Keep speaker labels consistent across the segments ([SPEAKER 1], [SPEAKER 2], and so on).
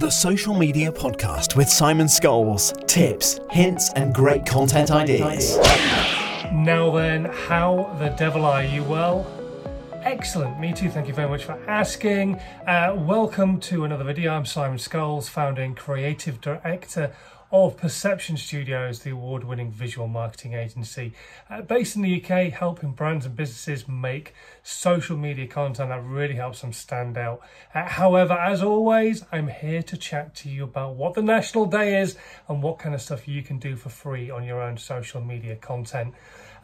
[SPEAKER 1] The Social Media Podcast with Simon Scholes. Tips, hints, and great content ideas.
[SPEAKER 2] Now then, how the devil are you? Well, excellent. Me too. Thank you very much for asking. Uh, welcome to another video. I'm Simon Scholes, founding creative director of Perception Studios, the award winning visual marketing agency uh, based in the UK, helping brands and businesses make social media content that really helps them stand out. Uh, however, as always, I'm here to chat to you about what the National Day is and what kind of stuff you can do for free on your own social media content.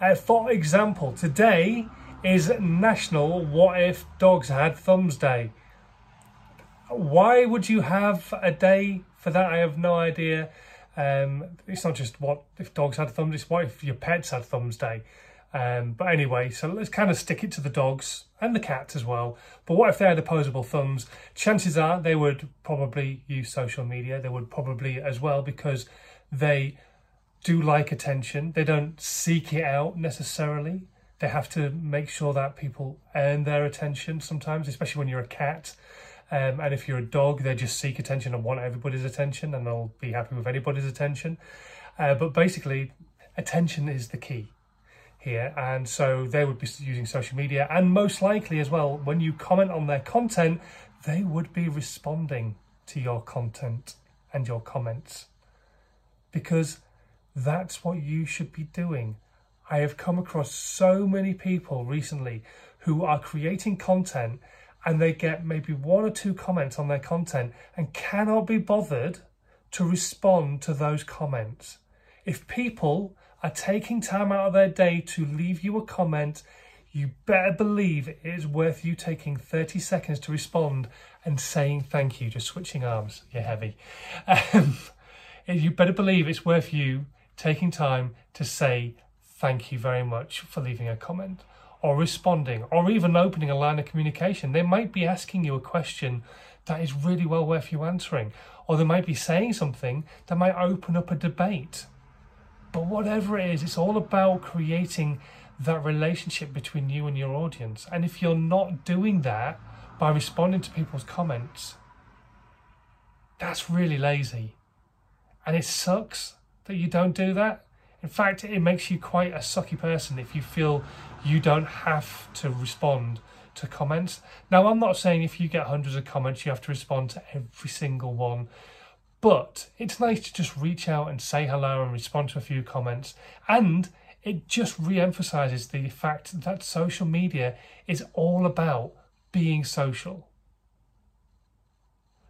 [SPEAKER 2] Uh, for example, today is National What If Dogs Had Thumbs Day. Why would you have a day for that? I have no idea. Um, it's not just what if dogs had thumbs, it's what if your pets had thumbs day. Um, but anyway, so let's kind of stick it to the dogs and the cats as well. But what if they had opposable thumbs? Chances are they would probably use social media. They would probably as well because they do like attention. They don't seek it out necessarily. They have to make sure that people earn their attention sometimes, especially when you're a cat. Um, and if you're a dog, they just seek attention and want everybody's attention, and they'll be happy with anybody's attention. Uh, but basically, attention is the key here, and so they would be using social media, and most likely as well, when you comment on their content, they would be responding to your content and your comments because that's what you should be doing. I have come across so many people recently who are creating content and they get maybe one or two comments on their content and cannot be bothered to respond to those comments. If people are taking time out of their day to leave you a comment, you better believe it is worth you taking 30 seconds to respond and saying thank you, just switching arms, you're heavy. Um, you better believe it's worth you taking time to say thank you very much for leaving a comment or responding or even opening a line of communication. They might be asking you a question that is really well worth you answering, or they might be saying something that might open up a debate. But whatever it is, it's all about creating that relationship between you and your audience. And if you're not doing that by responding to people's comments, that's really lazy. And it sucks that you don't do that. In fact, it makes you quite a sucky person if you feel you don't have to respond to comments. Now, I'm not saying if you get hundreds of comments, you have to respond to every single one, but it's nice to just reach out and say hello and respond to a few comments. And it just re emphasizes the fact that social media is all about being social.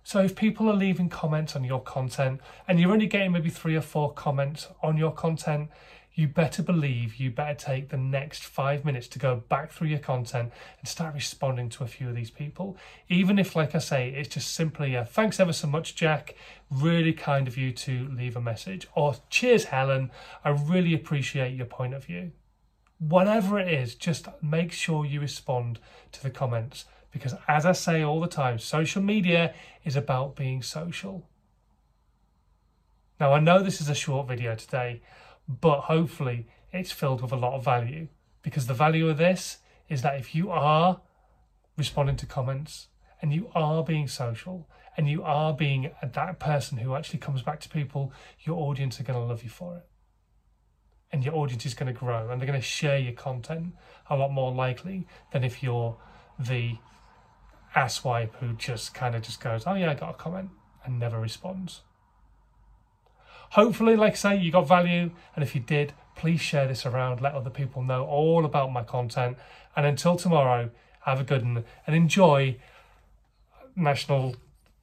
[SPEAKER 2] So if people are leaving comments on your content and you're only getting maybe three or four comments on your content, you better believe you better take the next five minutes to go back through your content and start responding to a few of these people. Even if, like I say, it's just simply a thanks ever so much, Jack. Really kind of you to leave a message. Or cheers, Helen. I really appreciate your point of view. Whatever it is, just make sure you respond to the comments. Because as I say all the time, social media is about being social. Now, I know this is a short video today but hopefully it's filled with a lot of value because the value of this is that if you are responding to comments and you are being social and you are being that person who actually comes back to people, your audience are going to love you for it. And your audience is going to grow and they're going to share your content a lot more likely than if you're the asswipe who just kind of just goes, oh yeah, I got a comment and never responds. Hopefully, like I say, you got value. And if you did, please share this around. Let other people know all about my content. And until tomorrow, have a good one and enjoy National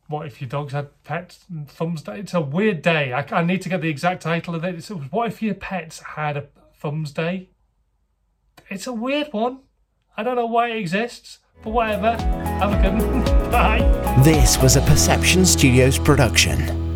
[SPEAKER 2] What If Your Dogs Had Pets Thumbs Day. It's a weird day. I, I need to get the exact title of it. It's What If Your Pets Had a Thumbs Day? It's a weird one. I don't know why it exists, but whatever. Have a good one. Bye.
[SPEAKER 1] This was a Perception Studios production.